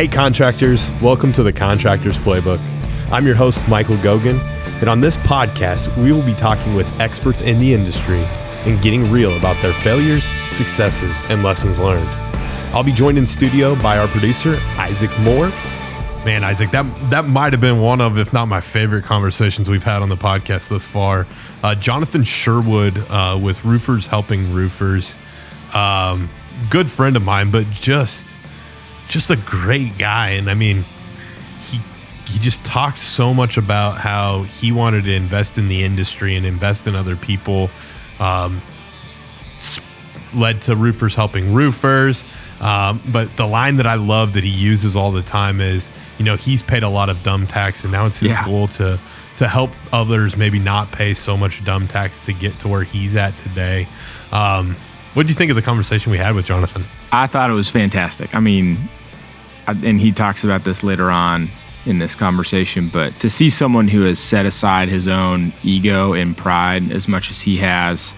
Hey, contractors, welcome to the Contractors Playbook. I'm your host, Michael Gogan, and on this podcast, we will be talking with experts in the industry and getting real about their failures, successes, and lessons learned. I'll be joined in studio by our producer, Isaac Moore. Man, Isaac, that that might have been one of, if not my favorite conversations we've had on the podcast thus far. Uh, Jonathan Sherwood uh, with Roofers Helping Roofers, um, good friend of mine, but just just a great guy. And I mean, he he just talked so much about how he wanted to invest in the industry and invest in other people. Um, led to roofers helping roofers. Um, but the line that I love that he uses all the time is, you know, he's paid a lot of dumb tax, and now it's his Yeah. goal to to help others maybe not pay so much dumb tax to get to where he's at today. Um, what do you think of the conversation we had with Jonathan? I thought it was fantastic. I mean, and he talks about this later on in this conversation, but to see someone who has set aside his own ego and pride as much as he has,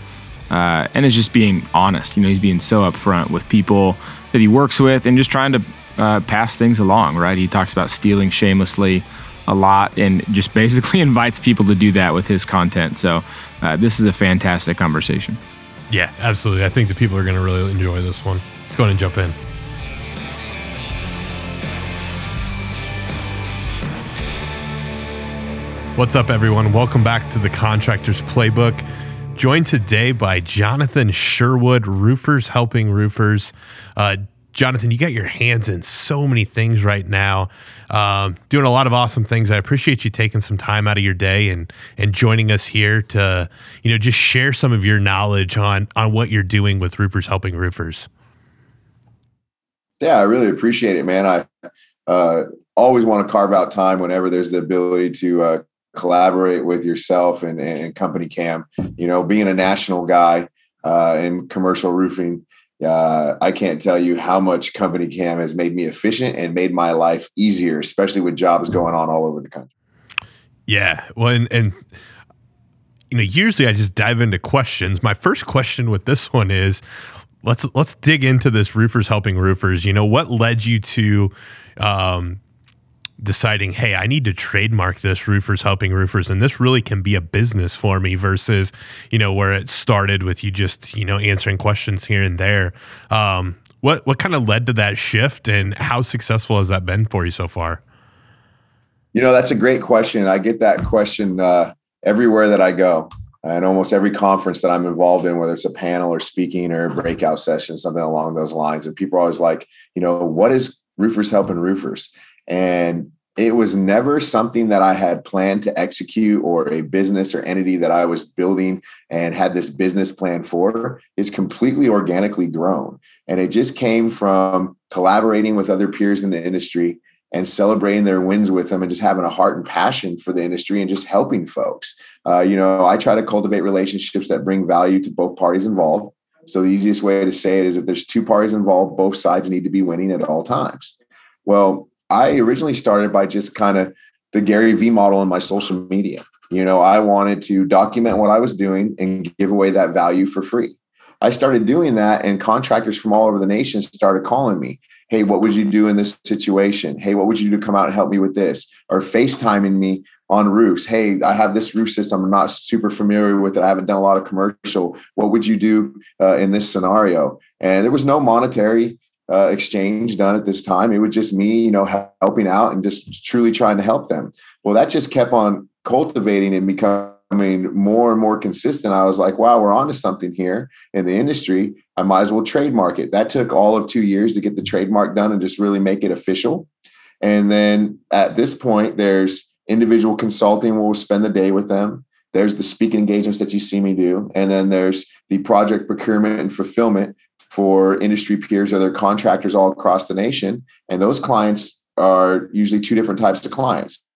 uh, and is just being honest, you know, he's being so upfront with people that he works with and just trying to uh, pass things along, right? He talks about stealing shamelessly a lot and just basically invites people to do that with his content. So, uh, this is a fantastic conversation. Yeah, absolutely. I think the people are going to really enjoy this one. Let's go ahead and jump in. What's up, everyone? Welcome back to the Contractors Playbook. Joined today by Jonathan Sherwood, Roofers Helping Roofers. Uh, Jonathan, you got your hands in so many things right now, um, doing a lot of awesome things. I appreciate you taking some time out of your day and and joining us here to, you know, just share some of your knowledge on on what you're doing with Roofers Helping Roofers. Yeah, I really appreciate it, man. I uh, always want to carve out time whenever there's the ability to uh, collaborate with yourself and, and Company Cam. You know, being a national guy uh, in commercial roofing, uh, I can't tell you how much Company Cam has made me efficient and made my life easier, especially with jobs going on all over the country. Yeah. Well, and, and you know, usually I just dive into questions. My first question with this one is let's let's dig into this roofers helping roofers. You know, what led you to um deciding, hey, I need to trademark this roofers helping roofers and this really can be a business for me versus, you know, where it started with you just, you know, answering questions here and there. Um what what kind of led to that shift and how successful has that been for you so far? You know, that's a great question. I get that question uh, everywhere that I go, and almost every conference that I'm involved in, whether it's a panel or speaking or breakout session, something along those lines. And people are always like, you know, what is roofers helping roofers? And it was never something that I had planned to execute or a business or entity that I was building and had this business plan for is completely organically grown. And it just came from collaborating with other peers in the industry and celebrating their wins with them and just having a heart and passion for the industry and just helping folks. Uh, you know, I try to cultivate relationships that bring value to both parties involved. So the easiest way to say it is if there's two parties involved, both sides need to be winning at all times. Well, I originally started by just kind of the Gary V model in my social media. You know, I wanted to document what I was doing and give away that value for free. I started doing that, and contractors from all over the nation started calling me. Hey, what would you do in this situation? Hey, what would you do to come out and help me with this? Or FaceTiming me on roofs. Hey, I have this roof system. I'm not super familiar with it. I haven't done a lot of commercial. What would you do uh, in this scenario? And there was no monetary uh, exchange done at this time. It was just me, you know, helping out and just truly trying to help them. Well, that just kept on cultivating and becoming more and more consistent. I was like, wow, we're onto something here in the industry. I might as well trademark it. That took all of two years to get the trademark done and just really make it official. And then at this point, there's individual consulting where we'll spend the day with them. There's the speaking engagements that you see me do. And then there's the project procurement and fulfillment for industry peers or their contractors all across the nation. And those clients are usually two different types of clients.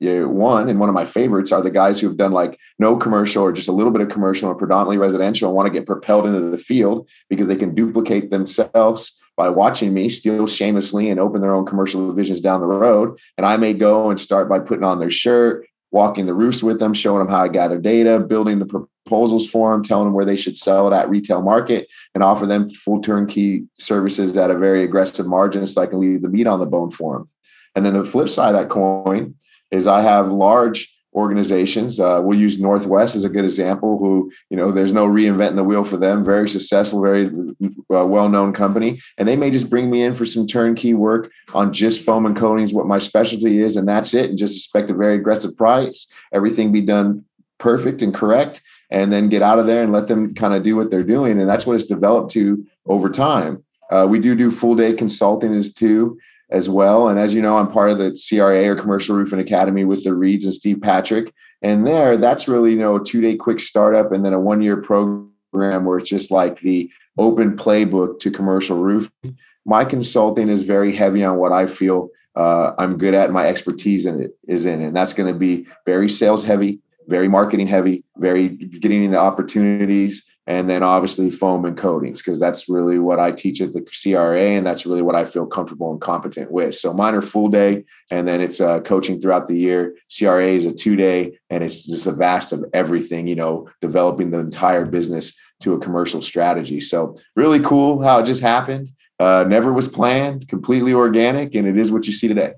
One and one of my favorites are the guys who have done like no commercial or just a little bit of commercial or predominantly residential and want to get propelled into the field because they can duplicate themselves by watching me steal shamelessly and open their own commercial divisions down the road. And I may go and start by putting on their shirt, walking the roofs with them, showing them how I gather data, building the proposals for them, telling them where they should sell it at retail market, and offer them full turnkey services at a very aggressive margin so I can leave the meat on the bone for them. And then the flip side of that coin is I have large organizations. Uh, we'll use Northwest as a good example. Who you know, there's no reinventing the wheel for them. Very successful, very uh, well-known company, and they may just bring me in for some turnkey work on just foam and coatings, what my specialty is, and that's it. And just expect a very aggressive price. Everything be done perfect and correct, and then get out of there and let them kind of do what they're doing. And that's what it's developed to over time. Uh, we do do full day consulting as too as well. And as you know, I'm part of the CRA or Commercial Roofing Academy with the Reeds and Steve Patrick. And there, that's really, you know, a two day quick startup and then a one year program where it's just like the open playbook to commercial roofing. My consulting is very heavy on what I feel uh, I'm good at. My expertise in it is in, and that's going to be very sales heavy, very marketing heavy, very getting in the opportunities, and then obviously foam and coatings because that's really what I teach at the CRA and that's really what I feel comfortable and competent with. So mine are full day and then it's uh, coaching throughout the year. CRA is a two day and it's just a vast of everything, you know, developing the entire business to a commercial strategy. So really cool how it just happened. Uh, never was planned, completely organic, and it is what you see today.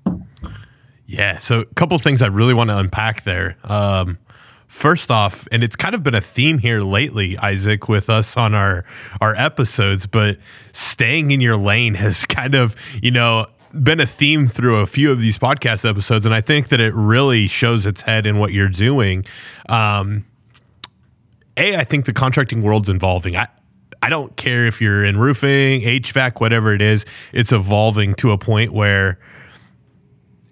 Yeah. So a couple things I really want to unpack there. Um, First off, and it's kind of been a theme here lately, Isaac, with us on our our episodes, but staying in your lane has kind of, you know, been a theme through a few of these podcast episodes, and I think that it really shows its head in what you're doing. Um, a, I think the contracting world's evolving. I, I don't care if you're in roofing, HVAC, whatever it is, it's evolving to a point where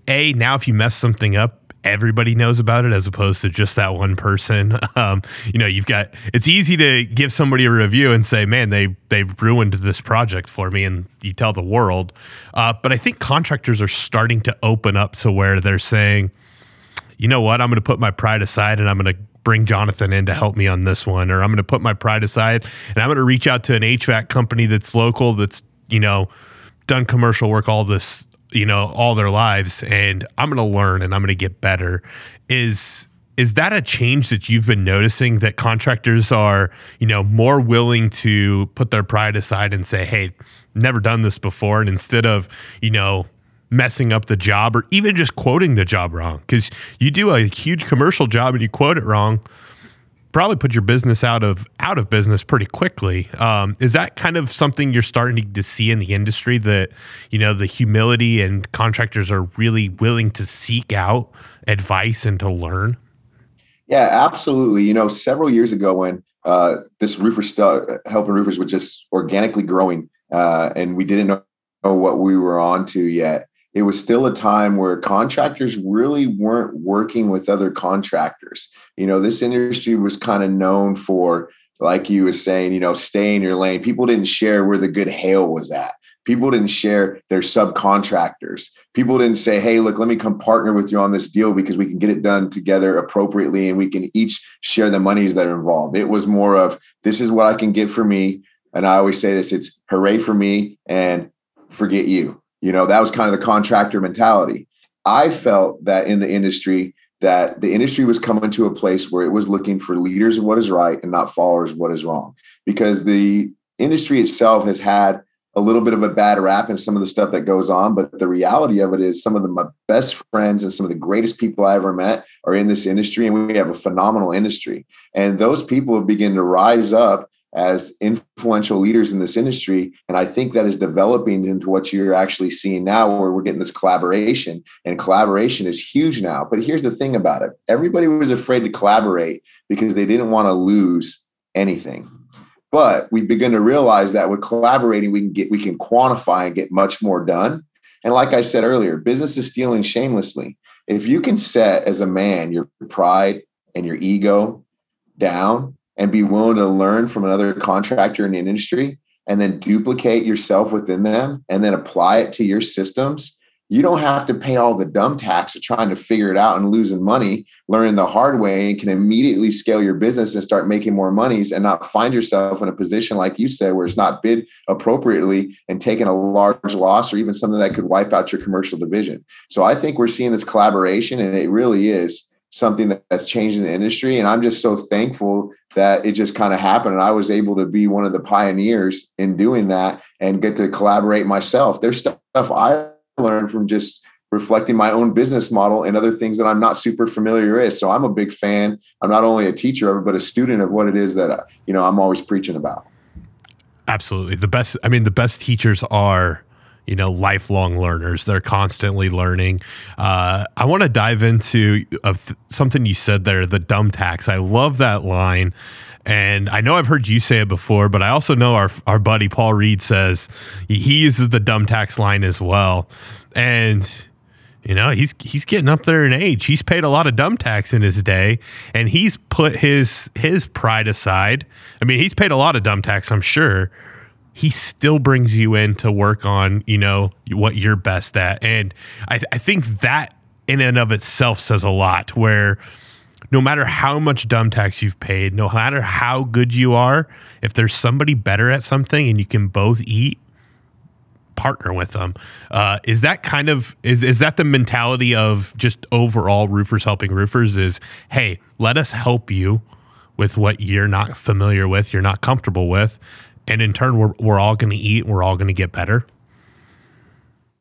A, now if you mess something up, everybody knows about it as opposed to just that one person. Um, you know, you've got it's easy to give somebody a review and say, "Man, they they ruined this project for me," and you tell the world. Uh, but I think contractors are starting to open up to where they're saying, "You know what? I'm going to put my pride aside and I'm going to." Bring Jonathan in to help me on this one, or I'm going to put my pride aside and I'm going to reach out to an HVAC company that's local, that's you know, done commercial work all this you know all their lives and i'm going to learn and i'm going to get better. Is is that a change that you've been noticing that contractors are you know more willing to put their pride aside and say hey never done this before and instead of you know messing up the job or even just quoting the job wrong? Because you do a huge commercial job and you quote it wrong probably put your business out of out of business pretty quickly. Um, is that kind of something you're starting to see in the industry that you know the humility and contractors are really willing to seek out advice and to learn? Yeah, absolutely. You know, several years ago when uh, this roofer stuff, helping roofers was just organically growing, uh, and we didn't know what we were on to yet it was still a time where contractors really weren't working with other contractors. You know, this industry was kind of known for, like you were saying, you know, stay in your lane. People didn't share where the good hail was at. People didn't share their subcontractors. People didn't say, hey, look, let me come partner with you on this deal because we can get it done together appropriately and we can each share the monies that are involved. It was more of, this is what I can get for me. And I always say this it's hooray for me and forget you you know, that was kind of the contractor mentality. I felt that in the industry, that the industry was coming to a place where it was looking for leaders of what is right and not followers of what is wrong. Because the industry itself has had a little bit of a bad rap and some of the stuff that goes on. But the reality of it is some of the, my best friends and some of the greatest people I ever met are in this industry, and we have a phenomenal industry. And those people begun to rise up as influential leaders in this industry. And I think that is developing into what you're actually seeing now, where we're getting this collaboration. And collaboration is huge now. But here's the thing about it everybody was afraid to collaborate because they didn't want to lose anything. But we begin to realize that with collaborating, we can get we can quantify and get much more done. And like I said earlier, business is stealing shamelessly. If you can set as a man your pride and your ego down and be willing to learn from another contractor in the industry and then duplicate yourself within them and then apply it to your systems, you don't have to pay all the dumb tax of trying to figure it out and losing money, learning the hard way, and can immediately scale your business and start making more monies and not find yourself in a position, like you said, where it's not bid appropriately and taking a large loss or even something that could wipe out your commercial division. So I think we're seeing this collaboration, and it really is something that, that's changing the industry. And I'm just so thankful that it just kind of happened. And I was able to be one of the pioneers in doing that and get to collaborate myself. There's stuff I learned from just reflecting my own business model and other things that I'm not super familiar with. So I'm a big fan. I'm not only a teacher of it, but a student of what it is that, you know, I'm always preaching about. Absolutely. The best, I mean, the best teachers are you know lifelong learners they're constantly learning uh, i want to dive into uh, something you said there the dumb tax i love that line and I know I've heard you say it before, but I also know our our buddy Paul Reed says he uses the dumb tax line as well. And you know, he's he's getting up there in age. He's paid a lot of dumb tax in his day, and he's put his his pride aside. I mean, he's paid a lot of dumb tax, I'm sure, he still brings you in to work on you know what you're best at. And I, th- I think that in and of itself says a lot where no matter how much dumb tax you've paid no matter how good you are if there's somebody better at something and you can both eat partner with them uh, is that kind of is is that the mentality of just overall roofers helping roofers is hey let us help you with what you're not familiar with you're not comfortable with and in turn we're, we're all going to eat we're all going to get better.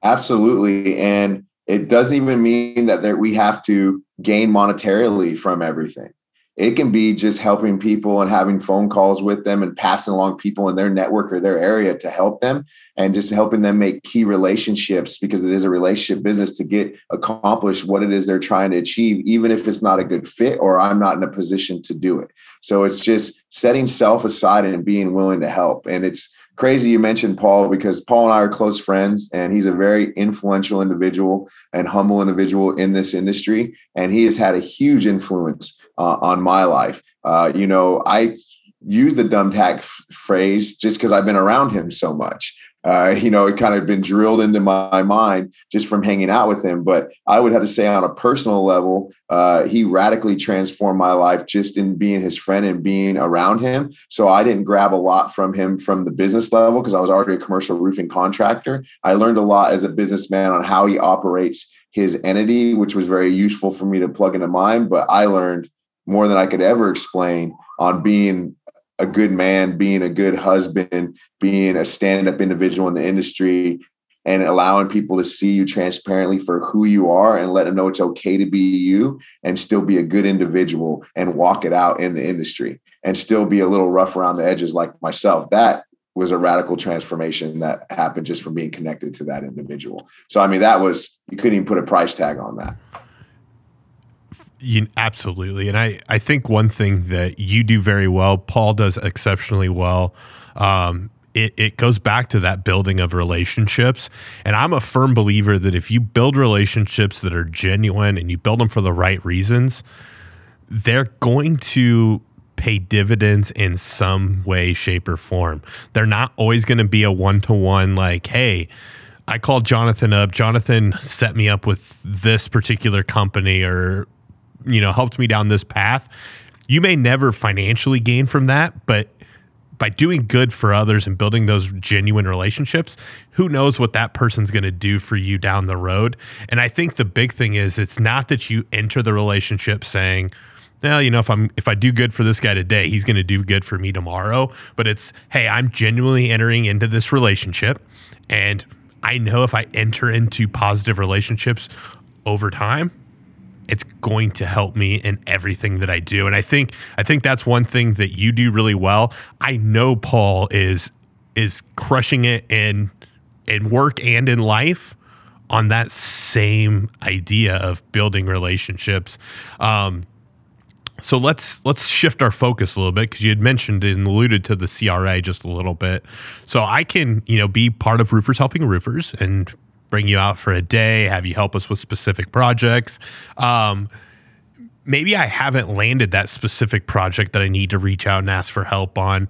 Absolutely. And it doesn't even mean that there, we have to gain monetarily from everything it can be just helping people and having phone calls with them and passing along people in their network or their area to help them and just helping them make key relationships because it is a relationship business to get accomplished what it is they're trying to achieve even if it's not a good fit or i'm not in a position to do it so it's just setting self aside and being willing to help and it's crazy you mentioned Paul because Paul and I are close friends and he's a very influential individual and humble individual in this industry. And he has had a huge influence uh, on my life. Uh, you know, I use the dumb tax phrase just because I've been around him so much. Uh, you know, it kind of been drilled into my mind just from hanging out with him. But I would have to say, on a personal level, uh, he radically transformed my life just in being his friend and being around him. So I didn't grab a lot from him from the business level because I was already a commercial roofing contractor. I learned a lot as a businessman on how he operates his entity, which was very useful for me to plug into mine. But I learned more than I could ever explain on being a good man, being a good husband, being a standing up individual in the industry, and allowing people to see you transparently for who you are and let them know it's okay to be you and still be a good individual and walk it out in the industry and still be a little rough around the edges like myself. That was a radical transformation that happened just from being connected to that individual. So, I mean, that was, you couldn't even put a price tag on that. You, absolutely. And I, I think one thing that you do very well, Paul does exceptionally well. Um, it, it goes back to that building of relationships. And I'm a firm believer that if you build relationships that are genuine and you build them for the right reasons, they're going to pay dividends in some way, shape, or form. They're not always going to be a one to one, like, hey, I called Jonathan up. Jonathan set me up with this particular company or you know helped me down this path you may never financially gain from that but by doing good for others and building those genuine relationships who knows what that person's going to do for you down the road and i think the big thing is it's not that you enter the relationship saying well, you know, if I'm if I do good for this guy today, he's going to do good for me tomorrow. But it's, hey, I'm genuinely entering into this relationship, and I know if I enter into positive relationships over time, it's going to help me in everything that I do. And I think I think that's one thing that you do really well. I know Paul is is crushing it in in work and in life on that same idea of building relationships. Um, so let's let's shift our focus a little bit because you had mentioned and alluded to the CRA just a little bit. So I can you know be part of Roofers Helping Roofers and bring you out for a day, have you help us with specific projects. Um, maybe I haven't landed that specific project that I need to reach out and ask for help on.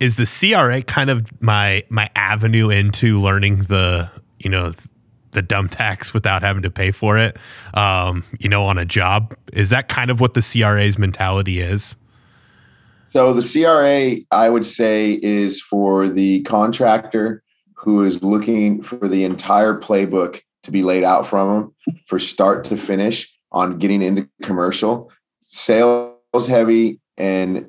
Is the CRA kind of my my avenue into learning the you know the dumb tax without having to pay for it? Um, you know, on a job, is that kind of what the CRA's mentality is? So the CRA, I would say, is for the contractor who is looking for the entire playbook to be laid out from them for start to finish on getting into commercial, sales heavy and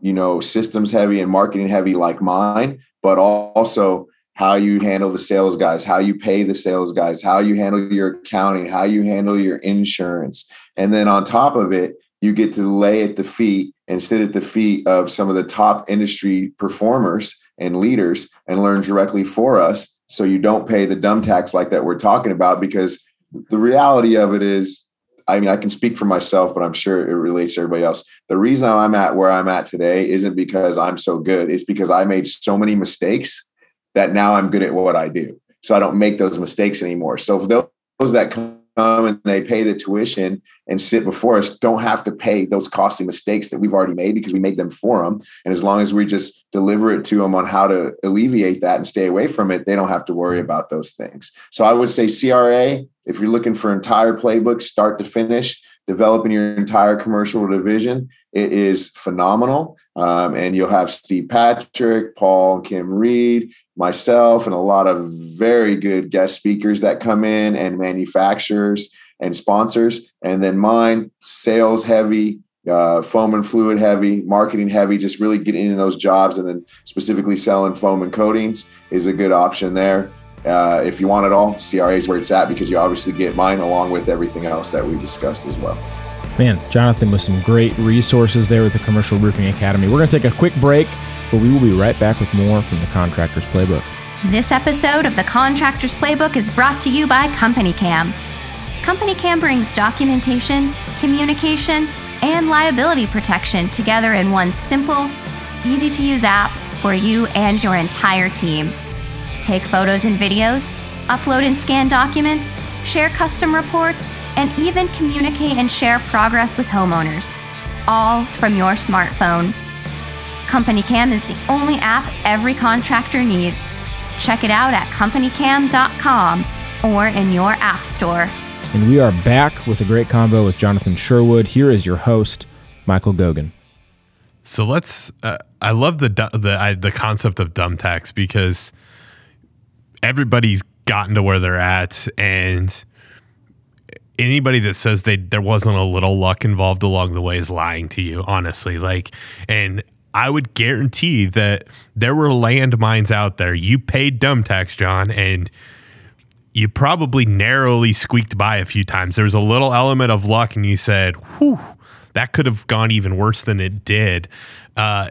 you know systems heavy and marketing heavy like mine, but also how you handle the sales guys, how you pay the sales guys, how you handle your accounting, how you handle your insurance. And then on top of it, you get to lay at the feet and sit at the feet of some of the top industry performers and leaders and learn directly for us. So you don't pay the dumb tax like that we're talking about because the reality of it is I mean, I can speak for myself, but I'm sure it relates to everybody else. The reason I'm at where I'm at today isn't because I'm so good. It's because I made so many mistakes that now I'm good at what I do. So I don't make those mistakes anymore. So for those that come and they pay the tuition and sit before us don't have to pay those costly mistakes that we've already made because we made them for them. And as long as we just deliver it to them on how to alleviate that and stay away from it, they don't have to worry about those things. So I would say CRA, if you're looking for entire playbooks, start to finish, developing your entire commercial division, it is phenomenal. Um, and you'll have Steve Patrick, Paul, Kim Reed, myself, and a lot of very good guest speakers that come in and manufacturers and sponsors. And then mine, sales heavy, uh, foam and fluid heavy, marketing heavy, just really getting into those jobs and then specifically selling foam and coatings is a good option there. Uh, if you want it all, CRA is where it's at because you obviously get mine along with everything else that we discussed as well. Man, Jonathan with some great resources there with the Commercial Roofing Academy. We're going to take a quick break, we will be right back with more from the Contractor's Playbook. This episode of the Contractor's Playbook is brought to you by Company Cam. Company Cam brings documentation, communication, and liability protection together in one simple, easy to use app for you and your entire team. Take photos and videos, upload and scan documents, share custom reports, and even communicate and share progress with homeowners, all from your smartphone. Company Cam is the only app every contractor needs. Check it out at companycam.com or in your app store. And we are back with a great convo with Jonathan Sherwood. Here is your host, Michael Gogan. So let's. Uh, I love the the I, the concept of dumb tax because everybody's gotten to where they're at, and anybody that says they there wasn't a little luck involved along the way is lying to you honestly like and I would guarantee that there were landmines out there. You paid dumb tax, John, and you probably narrowly squeaked by a few times. There was a little element of luck, and you said, whew, that could have gone even worse than it did. Uh,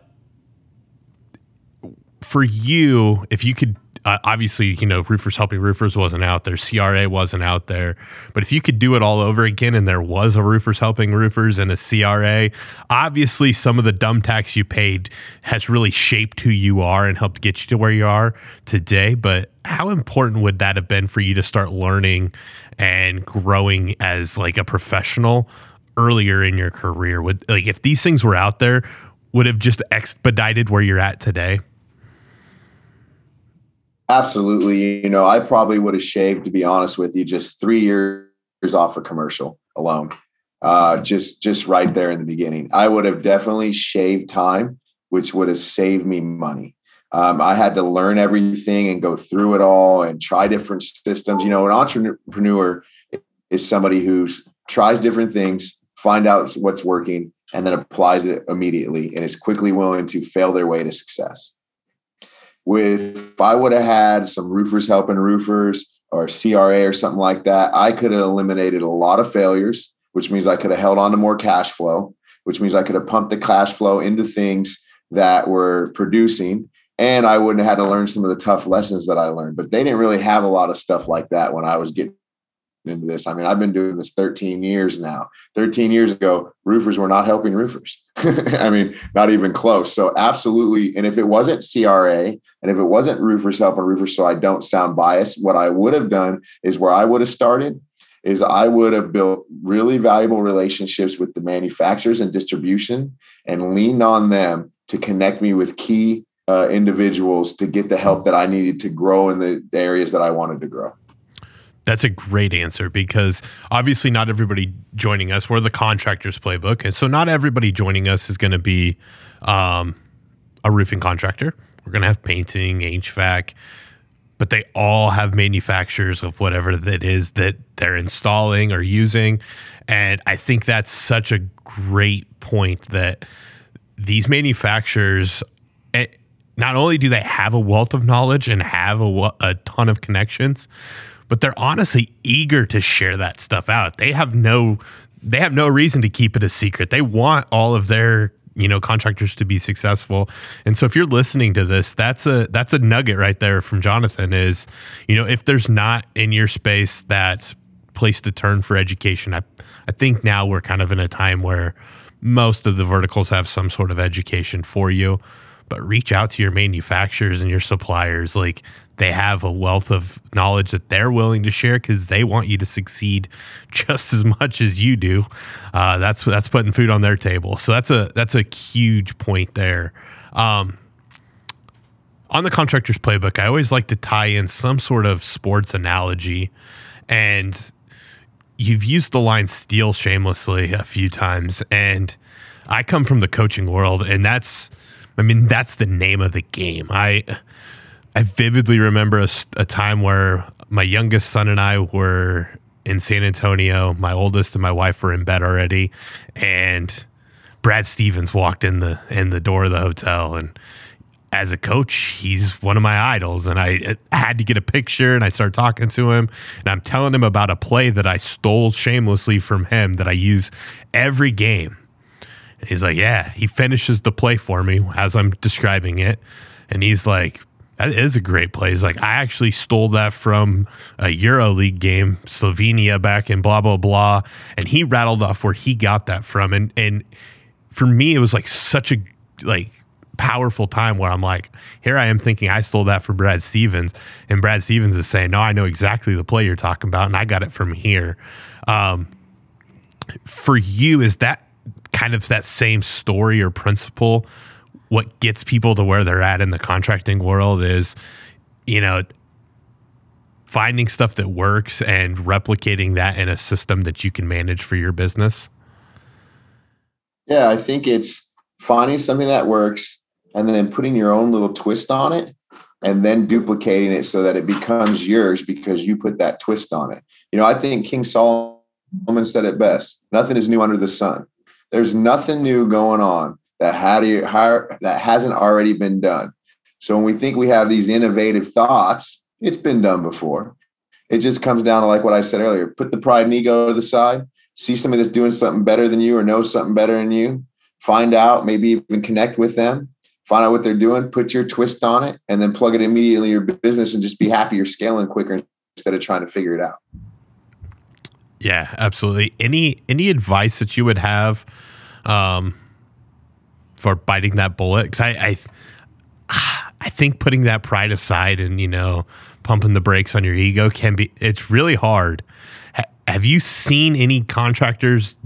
for you, if you could uh, obviously, you know, Roofers Helping Roofers wasn't out there, CRA wasn't out there. But if you could do it all over again and there was a Roofers Helping Roofers and a CRA, obviously some of the dumb tax you paid has really shaped who you are and helped get you to where you are today. But how important would that have been for you to start learning and growing as like a professional earlier in your career? Would like if these things were out there, would have just expedited where you're at today? Absolutely. You know, I probably would have shaved, to be honest with you, just three years off a commercial alone. Uh, just just right there in the beginning. I would have definitely shaved time, which would have saved me money. Um, I had to learn everything and go through it all and try different systems. You know, an entrepreneur is somebody who tries different things, find out what's working, and then applies it immediately and is quickly willing to fail their way to success with if I would have had some roofers helping roofers or CRA or something like that, I could have eliminated a lot of failures, which means I could have held on to more cash flow, which means I could have pumped the cash flow into things that were producing. And I wouldn't have had to learn some of the tough lessons that I learned. But they didn't really have a lot of stuff like that when I was getting into this. I mean, I've been doing this 13 years now. 13 years ago, roofers were not helping roofers. I mean, not even close. So absolutely. And if it wasn't CRA and if it wasn't roofers helping roofers, so I don't sound biased, what I would have done is where I would have started is I would have built really valuable relationships with the manufacturers and distribution and leaned on them to connect me with key uh, individuals to get the help that I needed to grow in the areas that I wanted to grow. That's a great answer because obviously not everybody joining us. We're the contractors playbook, and so not everybody joining us is going to be um, a roofing contractor. We're going to have painting, HVAC, but they all have manufacturers of whatever that is that they're installing or using. And I think that's such a great point that these manufacturers, eh, not only do they have a wealth of knowledge and have a, a ton of connections, but they're honestly eager to share that stuff out. They have no they have no reason to keep it a secret. They want all of their you know contractors to be successful and so if you're listening to this that's a that's a nugget right there from jonathan is you know if there's not in your space that place to turn for education i i think now we're kind of in a time where most of the verticals have some sort of education for you but reach out to your manufacturers and your suppliers like they have a wealth of knowledge that they're willing to share because they want you to succeed just as much as you do. Uh, that's that's putting food on their table. So that's a that's a huge point there. Um, on the contractor's playbook, I always like to tie in some sort of sports analogy, and you've used the line "steal shamelessly" a few times, and I come from the coaching world, and that's, I mean, that's the name of the game. I I vividly remember a, a, time where my youngest son and I were in San Antonio. My oldest and my wife were in bed already, and Brad Stevens walked in the in the door of the hotel. And as a coach, he's one of my idols. And I, I had to get a picture, and I started talking to him, and I'm telling him about a play that I stole shamelessly from him that I use every game. And he's like, "Yeah." He finishes the play for me as I'm describing it, and he's like that is a great play. He's like, I actually stole that from a Euro League game, Slovenia back in blah blah blah. And he rattled off where he got that from. And and for me, it was like such a like powerful time where I'm like, here I am thinking I stole that from Brad Stevens. And Brad Stevens is saying, No, I know exactly the play you're talking about, and I got it from here. Um, for you, is that kind of that same story or principle what gets people to where they're at in the contracting world is, you know, finding stuff that works and replicating that in a system that you can manage for your business? Yeah, I think it's finding something that works and then putting your own little twist on it and then duplicating it so that it becomes yours because you put that twist on it. You know, I think King Solomon said it best nothing is new under the sun. There's nothing new going on that how do you how that hasn't already been done. So when we think we have these innovative thoughts, it's been done before. It just comes down to like what I said earlier: put the pride and ego to the side, see somebody that's doing something better than you or knows something better than you, find out, maybe even connect with them, find out what they're doing, put your twist on it, and then plug it immediately your business and just be happy you're scaling quicker instead of trying to figure it out. Yeah, absolutely. Any any advice that you would have um, for biting that bullet because I, I I think putting that pride aside and you know pumping the brakes on your ego can be it's really hard. Ha- have you seen any contractors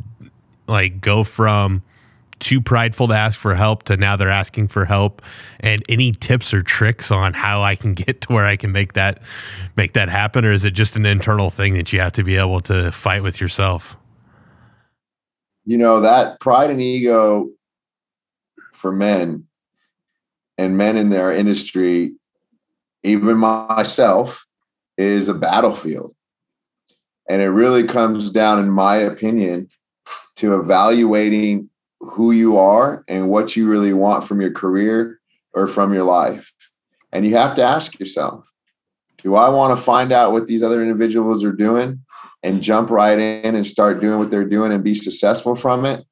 like go from too prideful to ask for help to now they're asking for help and any tips or tricks on how I can get to where I can make that make that happen or is it just an internal thing that you have to be able to fight with yourself? You know, that pride and ego for men and men in their industry, even myself, is a battlefield. And it really comes down, in my opinion, to evaluating who you are and what you really want from your career or from your life. And you have to ask yourself do I want to find out what these other individuals are doing and jump right in and start doing what they're doing and be successful from it?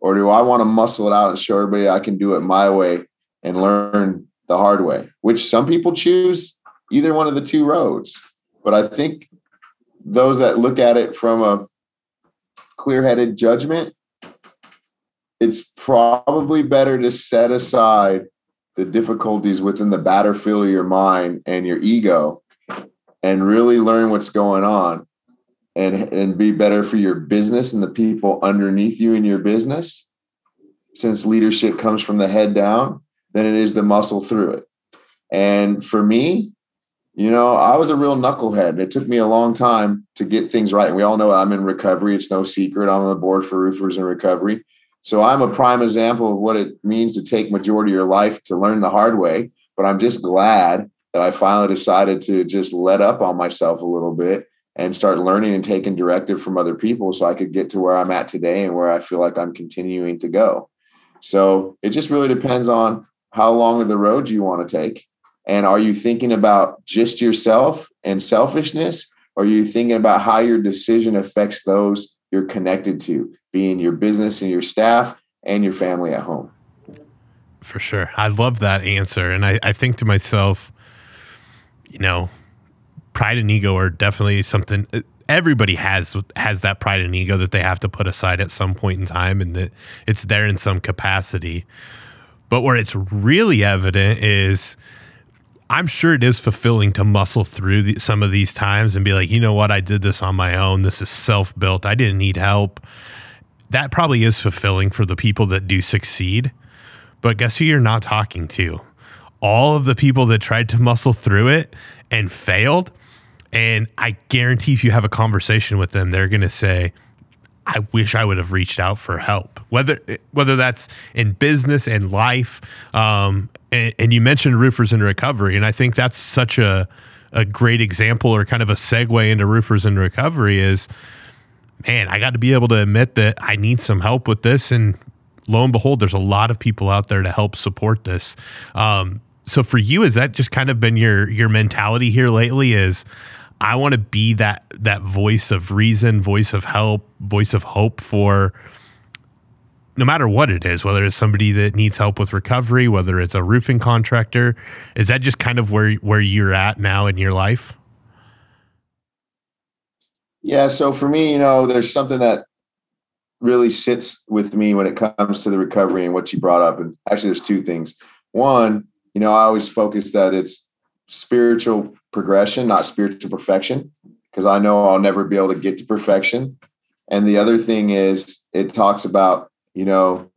Or do I want to muscle it out and show everybody I can do it my way and learn the hard way? Which some people choose either one of the two roads. But I think those that look at it from a clear headed judgment, it's probably better to set aside the difficulties within the battlefield of your mind and your ego and really learn what's going on and and be better for your business and the people underneath you in your business. Since leadership comes from the head down than it is the muscle through it. And for me you know i was a real knucklehead. And it took me a long time to get things right. We all know i'm in recovery. It's no secret i'm on the board for roofers in recovery. So i'm a prime example of what it means to take majority of your life to learn the hard way. But i'm just glad that I finally decided to just let up on myself a little bit and start learning and taking directive from other people so I could get to where I'm at today and where I feel like I'm continuing to go. So it just really depends on how long of the road you want to take. And are you thinking about just yourself and selfishness? Or are you thinking about how your decision affects those you're connected to, being your business and your staff and your family at home? For sure. I love that answer. And I, I think to myself, you know, pride and ego are definitely something uh, everybody has has that pride and ego that they have to put aside at some point in time and that it's there in some capacity. But where it's really evident is I'm sure it is fulfilling to muscle through the, some of these times and be like, you know what, I did this on my own. This is self built. I didn't need help. That probably is fulfilling for the people that do succeed. But guess who you're not talking to? All of the people that tried to muscle through it and failed. And I guarantee if you have a conversation with them, they're going to say, I wish I would have reached out for help. Whether whether that's in business and life, um, and, and, you mentioned roofers in recovery, and I think that's such a a great example or kind of a segue into roofers in recovery is, man, I got to be able to admit that I need some help with this, and lo and behold, there's a lot of people out there to help support this. Um, so for you, has that just kind of been your your mentality here lately? Is I want to be that that voice of reason, voice of help, voice of hope for no matter what it is, whether it's somebody that needs help with recovery, whether it's a roofing contractor, is that just kind of where where you're at now in your life? Yeah, so for me, you know, there's something that really sits with me when it comes to the recovery and what you brought up. And actually, there's two things. One, you know, I always focus that it's spiritual progression, not spiritual perfection, because I know I'll never be able to get to perfection. And the other thing is, it talks about, you know,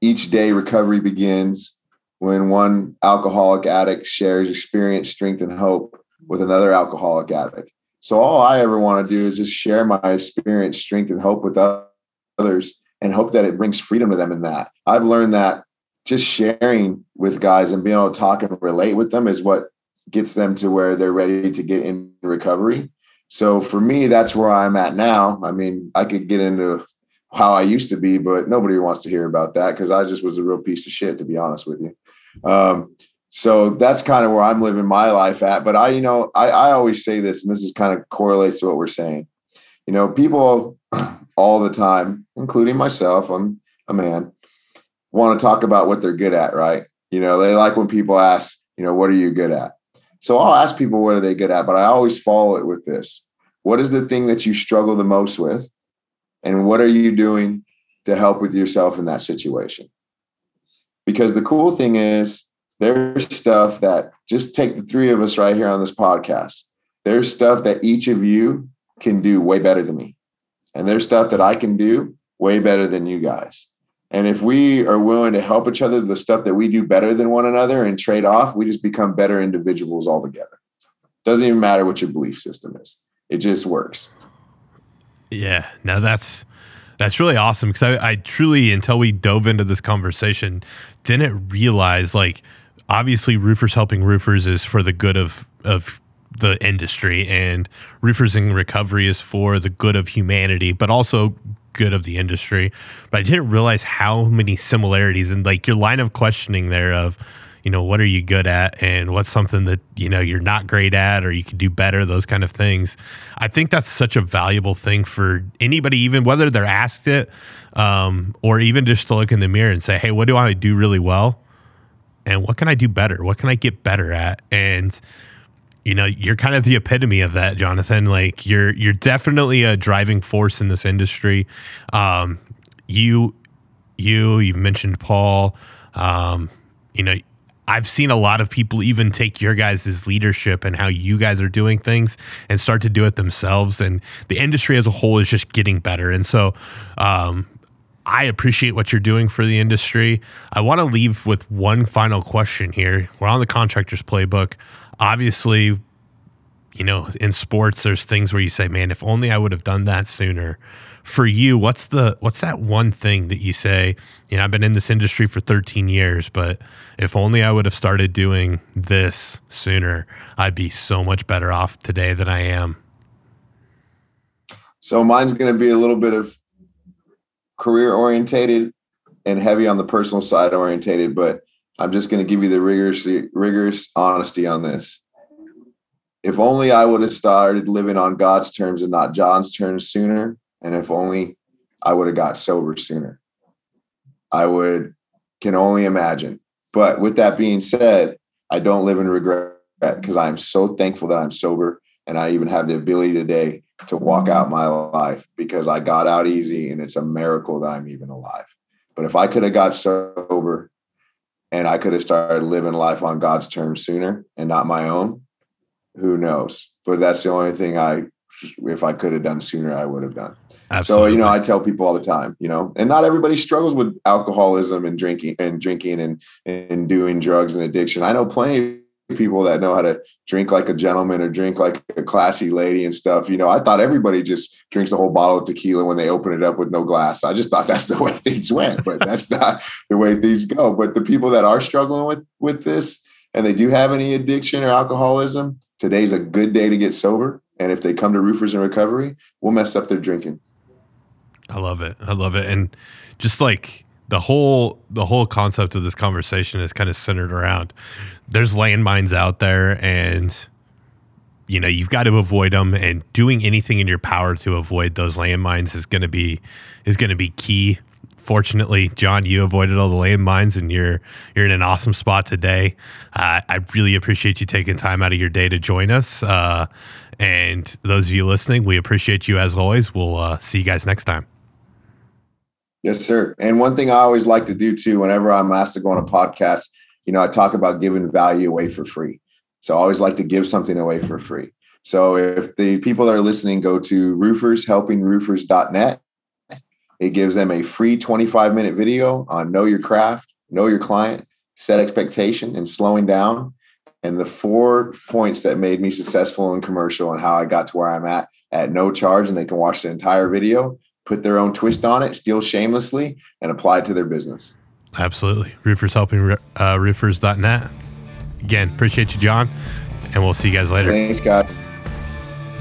each day recovery begins when one alcoholic addict shares experience, strength, and hope with another alcoholic addict. So all I ever want to do is just share my experience, strength, and hope with others and hope that it brings freedom to them in that. I've learned that just sharing with guys and being able to talk and relate with them is what gets them to where they're ready to get in recovery. So for me, that's where I'm at now. I mean, I could get into how I used to be, but nobody wants to hear about that because I just was a real piece of shit, to be honest with you. Um, so that's kind of where I'm living my life at. But I, you know, I, I always say this, and this is kind of correlates to what we're saying. You know, people all the time, including myself, I'm a man, want to talk about what they're good at, right? You know, they like when people ask, you know, what are you good at? So I'll ask people what are they good at, but I always follow it with this. What is the thing that you struggle the most with? And what are you doing to help with yourself in that situation? Because the cool thing is there's stuff that just take the three of us right here on this podcast. There's stuff that each of you can do way better than me. And there's stuff that I can do way better than you guys. And if we are willing to help each other, the stuff that we do better than one another and trade off, we just become better individuals altogether. Doesn't even matter what your belief system is. It just works. Yeah. Now that's that's really awesome because I, I truly, until we dove into this conversation, didn't realize like obviously roofers helping roofers is for the good of of the industry and roofers in recovery is for the good of humanity but also good of the industry, but I didn't realize how many similarities and like your line of questioning there of, you know, what are you good at and what's something that, you know, you're not great at or you could do better, those kind of things. I think that's such a valuable thing for anybody, even whether they're asked it um, or even just to look in the mirror and say, hey, what do I do really well? And what can I do better? What can I get better at? And, you know you're kind of the epitome of that jonathan. Like you're you're definitely a driving force in this industry. Um, you you you've mentioned paul. Um, you know i've seen a lot of people even take your guys' leadership and how you guys are doing things and start to do it themselves. And the industry as a whole is just getting better. And so um, I appreciate what you're doing for the industry. I want to leave with one final question here. We're on the contractors playbook obviously, you know, in sports, there's things where you say, man, if only I would have done that sooner. For you, what's the what's that one thing that you say? You know, I've been in this industry for 13 years, but if only I would have started doing this sooner, I'd be so much better off today than I am. So mine's going to be a little bit of career orientated and heavy on the personal side orientated, but I'm just going to give you the rigorous rigorous honesty on this. If only I would have started living on God's terms and not John's terms sooner, and if only I would have got sober sooner. I would can only imagine. But with that being said, I don't live in regret because I am so thankful that I'm sober and I even have the ability today to walk out my life because I got out easy and it's a miracle that I'm even alive. But if I could have got sober and I could have started living life on God's terms sooner and not my own, who knows? But that's the only thing I, if I could have done sooner, I would have done. Absolutely. So, you know, I tell people all the time, you know, and not everybody struggles with alcoholism and drinking and drinking and, and doing drugs and addiction. I know plenty people that know how to drink like a gentleman or drink like a classy lady and stuff. You know, I thought everybody just drinks a whole bottle of tequila when they open it up with no glass. I just thought that's the way things went, but that's not the way things go. But the people that are struggling with with this and they do have any addiction or alcoholism, today's a good day to get sober. And if they come to Roofers in Recovery, we'll mess up their drinking. I love it. I love it. And just like the whole the whole concept of this conversation is kind of centered around there's landmines out there and you know you've got to avoid them and doing anything in your power to avoid those landmines is going to be is going to be key. Fortunately john you avoided all the landmines and you're you're in an awesome spot today. Uh, i really appreciate you taking time out of your day to join us uh, and those of you listening we appreciate you as always. We'll uh, see you guys next time. Yes sir. And one thing i always like to do too whenever i'm asked to go on a podcast you know, I talk about giving value away for free. So I always like to give something away for free. So if the people that are listening go to roofershelpingroofers.net, it gives them a free 25 minute video on know your craft, know your client, set expectation, and slowing down. And the four points that made me successful in commercial and how I got to where I'm at at no charge. And they can watch the entire video, put their own twist on it, steal shamelessly, and apply it to their business. Absolutely. Roofers helping uh, roofers.net. Again, appreciate you, John, and we'll see you guys later. Thanks, guys.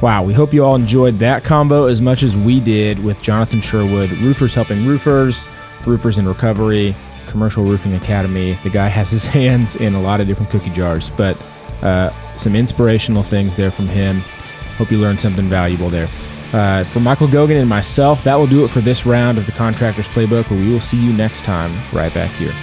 Wow, we hope you all enjoyed that combo as much as we did with Jonathan Sherwood, Roofers Helping Roofers, Roofers in Recovery, Commercial Roofing Academy. The guy has his hands in a lot of different cookie jars, but uh, some inspirational things there from him. Hope you learned something valuable there. Uh, for Michael Gogan and myself, that will do it for this round of the Contractors Playbook, where we will see you next time right back here.